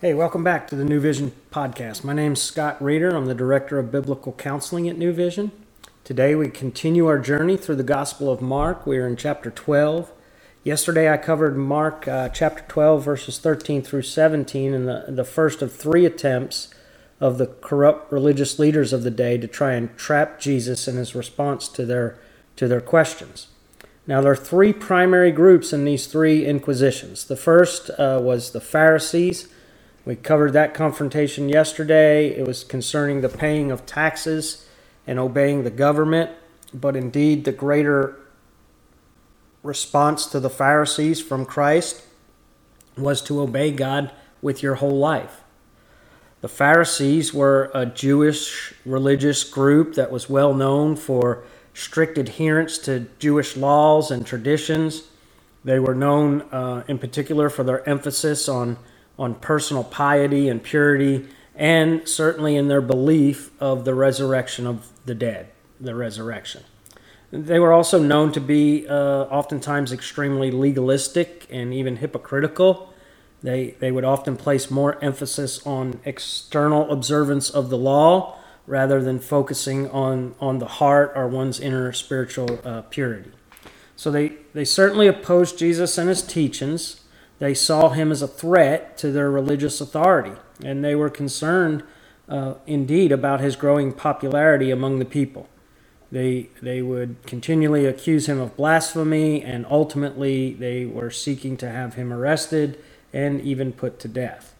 Hey, welcome back to the New Vision podcast. My name is Scott Reeder. I'm the Director of Biblical Counseling at New Vision. Today we continue our journey through the Gospel of Mark. We are in chapter 12. Yesterday I covered Mark uh, chapter 12, verses 13 through 17, and the, the first of three attempts of the corrupt religious leaders of the day to try and trap Jesus in his response to their, to their questions. Now, there are three primary groups in these three inquisitions. The first uh, was the Pharisees we covered that confrontation yesterday. It was concerning the paying of taxes and obeying the government, but indeed the greater response to the Pharisees from Christ was to obey God with your whole life. The Pharisees were a Jewish religious group that was well known for strict adherence to Jewish laws and traditions. They were known uh, in particular for their emphasis on on personal piety and purity, and certainly in their belief of the resurrection of the dead, the resurrection. They were also known to be uh, oftentimes extremely legalistic and even hypocritical. They, they would often place more emphasis on external observance of the law rather than focusing on, on the heart or one's inner spiritual uh, purity. So they, they certainly opposed Jesus and his teachings. They saw him as a threat to their religious authority, and they were concerned uh, indeed about his growing popularity among the people. They, they would continually accuse him of blasphemy, and ultimately they were seeking to have him arrested and even put to death.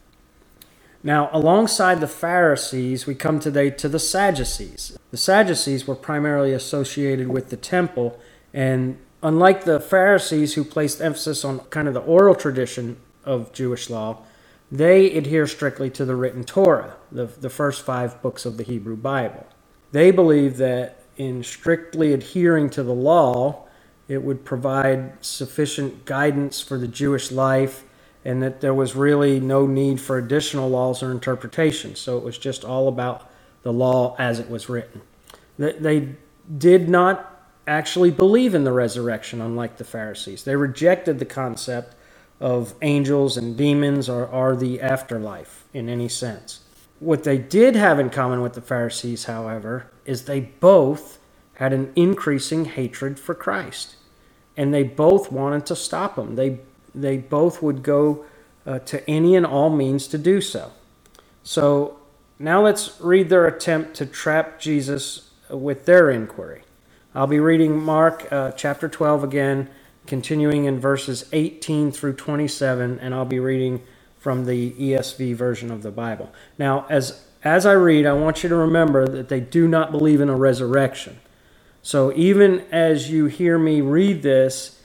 Now, alongside the Pharisees, we come today to the Sadducees. The Sadducees were primarily associated with the temple, and unlike the Pharisees who placed emphasis on kind of the oral tradition of Jewish law, they adhere strictly to the written Torah, the, the first five books of the Hebrew Bible. They believe that in strictly adhering to the law, it would provide sufficient guidance for the Jewish life and that there was really no need for additional laws or interpretations. So it was just all about the law as it was written. They did not actually believe in the resurrection, unlike the Pharisees. They rejected the concept of angels and demons or, the afterlife in any sense. What they did have in common with the Pharisees, however, is they both had an increasing hatred for Christ. And they both wanted to stop him. They, they both would go uh, to any and all means to do so. So now let's read their attempt to trap Jesus with their inquiry. I'll be reading Mark uh, chapter 12 again, continuing in verses 18 through 27, and I'll be reading from the ESV version of the Bible. Now, as as I read, I want you to remember that they do not believe in a resurrection. So even as you hear me read this,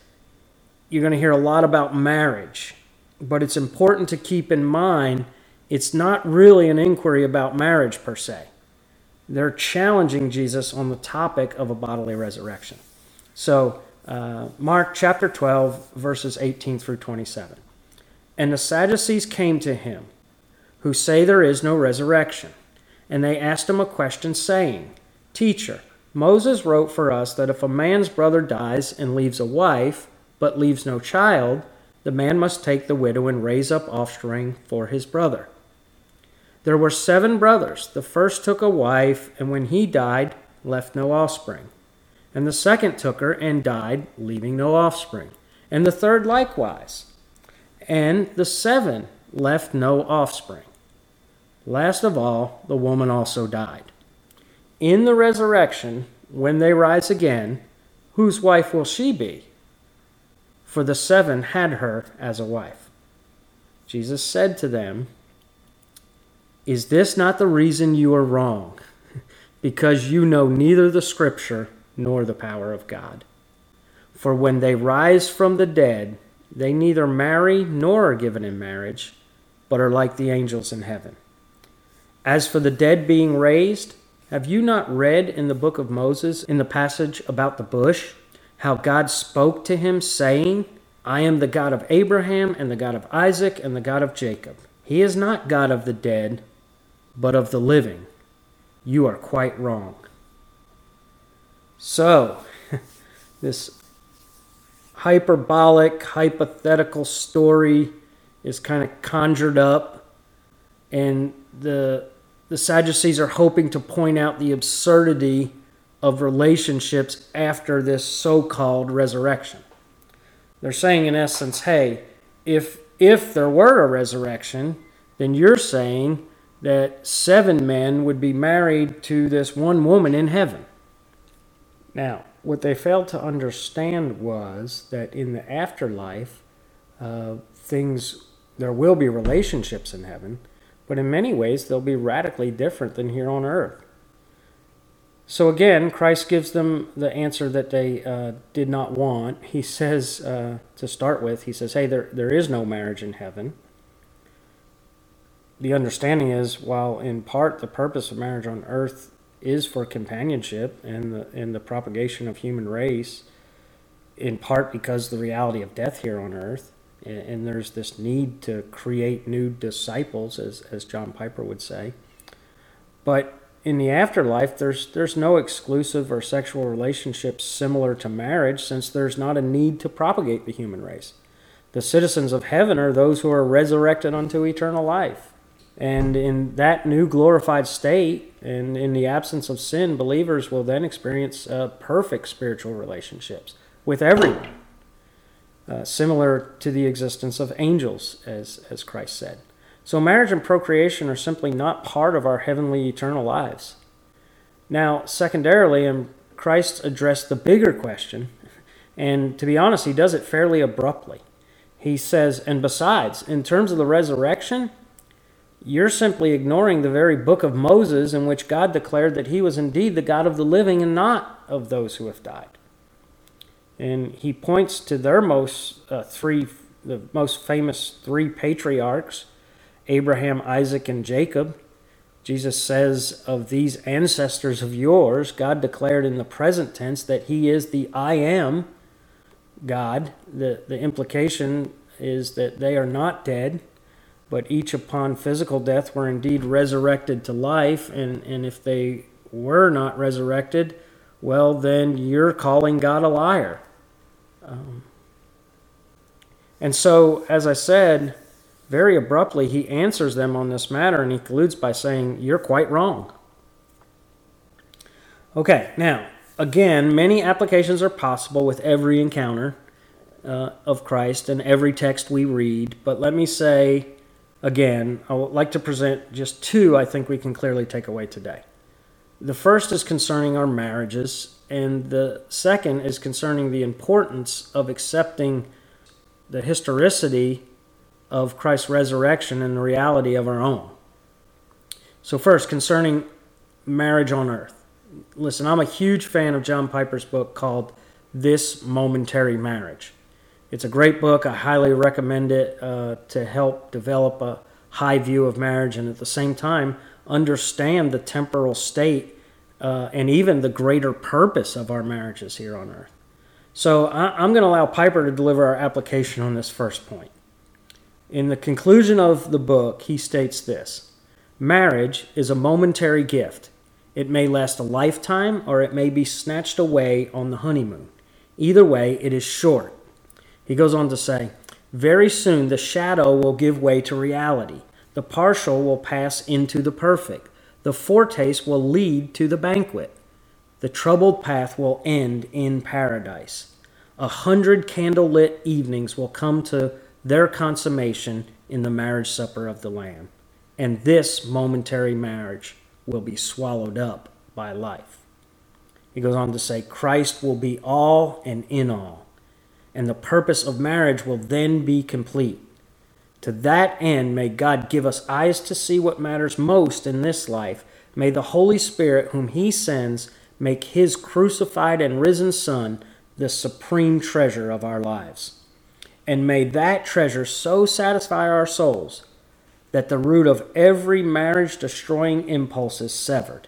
you're going to hear a lot about marriage. But it's important to keep in mind it's not really an inquiry about marriage per se they're challenging Jesus on the topic of a bodily resurrection. So, uh, Mark chapter 12, verses 18 through 27. And the Sadducees came to him, who say there is no resurrection. And they asked him a question, saying, Teacher, Moses wrote for us that if a man's brother dies and leaves a wife, but leaves no child, the man must take the widow and raise up offspring for his brother. There were seven brothers. The first took a wife, and when he died, left no offspring. And the second took her and died, leaving no offspring. And the third likewise. And the seven left no offspring. Last of all, the woman also died. In the resurrection, when they rise again, whose wife will she be? For the seven had her as a wife. Jesus said to them, is this not the reason you are wrong? because you know neither the Scripture nor the power of God. For when they rise from the dead, they neither marry nor are given in marriage, but are like the angels in heaven. As for the dead being raised, Have you not read in the book of Moses, in the passage about the bush, how God spoke to him, saying, I am the God of Abraham, and the God of Isaac, and the God of Jacob? He is not God of the dead, but of the living. You are quite wrong. So, this hyperbolic, hypothetical story is kind of conjured up, and the the Sadducees are hoping to point out the absurdity of relationships after this so-called resurrection. They're saying in essence, hey, if if there were a resurrection, then you're saying that seven men would be married to this one woman in heaven. Now, what they failed to understand was that in the afterlife, uh, things there will be relationships in heaven, but in many ways they'll be radically different than here on earth. So again, Christ gives them the answer that they uh, did not want. He says, uh, to start with, he says, "Hey, there there is no marriage in heaven." The understanding is, while in part the purpose of marriage on earth is for companionship and the and the propagation of human race, in part because the reality of death here on earth, and, and there's this need to create new disciples, as as John Piper would say. But in the afterlife, there's there's no exclusive or sexual relationship similar to marriage, since there's not a need to propagate the human race. The citizens of heaven are those who are resurrected unto eternal life. And in that new glorified state, and in the absence of sin, believers will then experience uh, perfect spiritual relationships with everyone, uh, similar to the existence of angels, as, as Christ said. So, marriage and procreation are simply not part of our heavenly eternal lives. Now, secondarily, and Christ addressed the bigger question, and to be honest, he does it fairly abruptly. He says, and besides, in terms of the resurrection, you're simply ignoring the very book of Moses in which God declared that he was indeed the God of the living and not of those who have died. And he points to their most uh, three, the most famous three patriarchs Abraham, Isaac, and Jacob. Jesus says of these ancestors of yours, God declared in the present tense that He is the I am God. The, the implication is that they are not dead, but each upon physical death were indeed resurrected to life. And, and if they were not resurrected, well, then you're calling God a liar. Um, and so, as I said, very abruptly, he answers them on this matter and he concludes by saying, You're quite wrong. Okay, now, again, many applications are possible with every encounter uh, of Christ and every text we read, but let me say again, I would like to present just two I think we can clearly take away today. The first is concerning our marriages, and the second is concerning the importance of accepting the historicity of Christ's resurrection and the reality of our own. So, first, concerning marriage on earth. Listen, I'm a huge fan of John Piper's book called This Momentary Marriage. It's a great book. I highly recommend it uh, to help develop a high view of marriage and at the same time understand the temporal state uh, and even the greater purpose of our marriages here on earth. So I, am going to allow Piper to deliver our application on this first point. In the conclusion of the book, he states this Marriage is a momentary gift. It may last a lifetime or it may be snatched away on the honeymoon. Either way, it is short. He goes on to say, Very soon the shadow will give way to reality. The partial will pass into the perfect. The foretaste will lead to the banquet. The troubled path will end in paradise. A hundred candle lit evenings will come to their consummation in the marriage supper of the Lamb. And this momentary marriage will be swallowed up by life. He goes on to say, Christ will be all and in all, and the purpose of marriage will then be complete. To that end, may God give us eyes to see what matters most in this life. May the Holy Spirit, whom He sends, make His crucified and risen Son the supreme treasure of our lives and may that treasure so satisfy our souls that the root of every marriage destroying impulse is severed,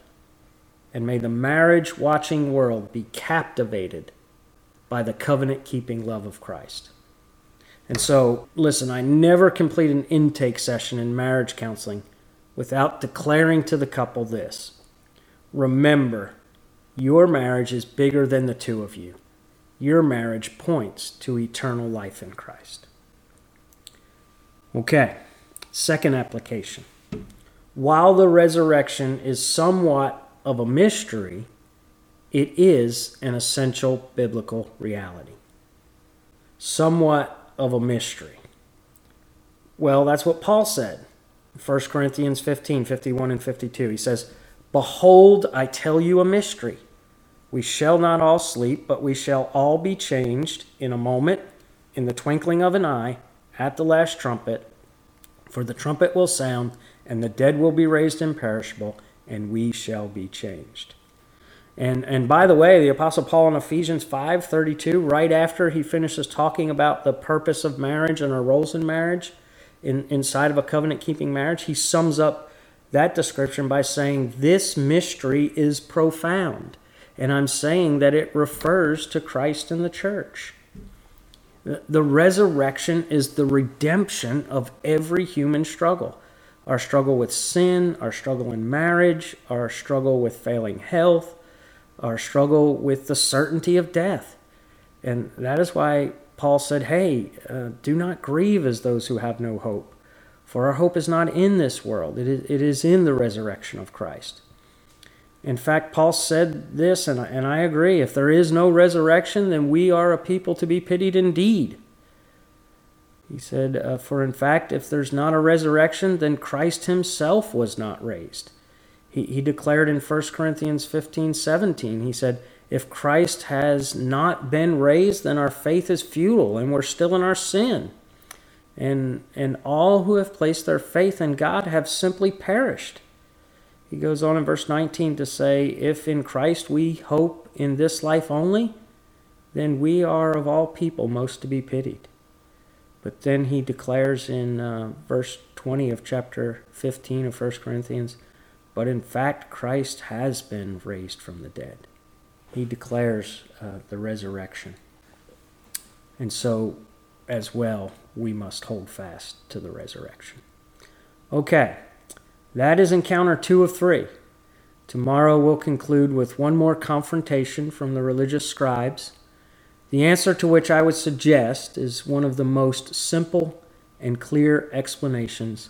And may the marriage watching world be captivated by the covenant keeping love of Christ. And so, listen, I never complete an intake session in marriage counseling without declaring to the couple this Remember, your marriage is bigger than the two of you. Your marriage points to eternal life in Christ. Okay, second application. While the resurrection is somewhat of a mystery, it is an essential biblical reality. Somewhat of a mystery. Well, that's what Paul said. 1 Corinthians 15 51 and 52. He says, Behold, I tell you a mystery. We shall not all sleep, but we shall all be changed in a moment, in the twinkling of an eye, at the last trumpet. For the trumpet will sound, and the dead will be raised imperishable, and we shall be changed. And, and by the way, the Apostle Paul in Ephesians 5:32, right after he finishes talking about the purpose of marriage and our roles in marriage, in, inside of a covenant keeping marriage, he sums up that description by saying, This mystery is profound. And I'm saying that it refers to Christ and the church. The resurrection is the redemption of every human struggle our struggle with sin, our struggle in marriage, our struggle with failing health, our struggle with the certainty of death. And that is why Paul said, Hey, uh, do not grieve as those who have no hope, for our hope is not in this world, it is, it is in the resurrection of Christ. In fact, Paul said this, and I, and I agree if there is no resurrection, then we are a people to be pitied indeed. He said, uh, For in fact, if there's not a resurrection, then Christ himself was not raised. He, he declared in 1 Corinthians 15 17, he said, If Christ has not been raised, then our faith is futile and we're still in our sin. And, and all who have placed their faith in God have simply perished. He goes on in verse 19 to say, If in Christ we hope in this life only, then we are of all people most to be pitied. But then he declares in uh, verse 20 of chapter 15 of 1 Corinthians, But in fact, Christ has been raised from the dead. He declares uh, the resurrection. And so, as well, we must hold fast to the resurrection. Okay. That is encounter two of three. Tomorrow we'll conclude with one more confrontation from the religious scribes, the answer to which I would suggest is one of the most simple and clear explanations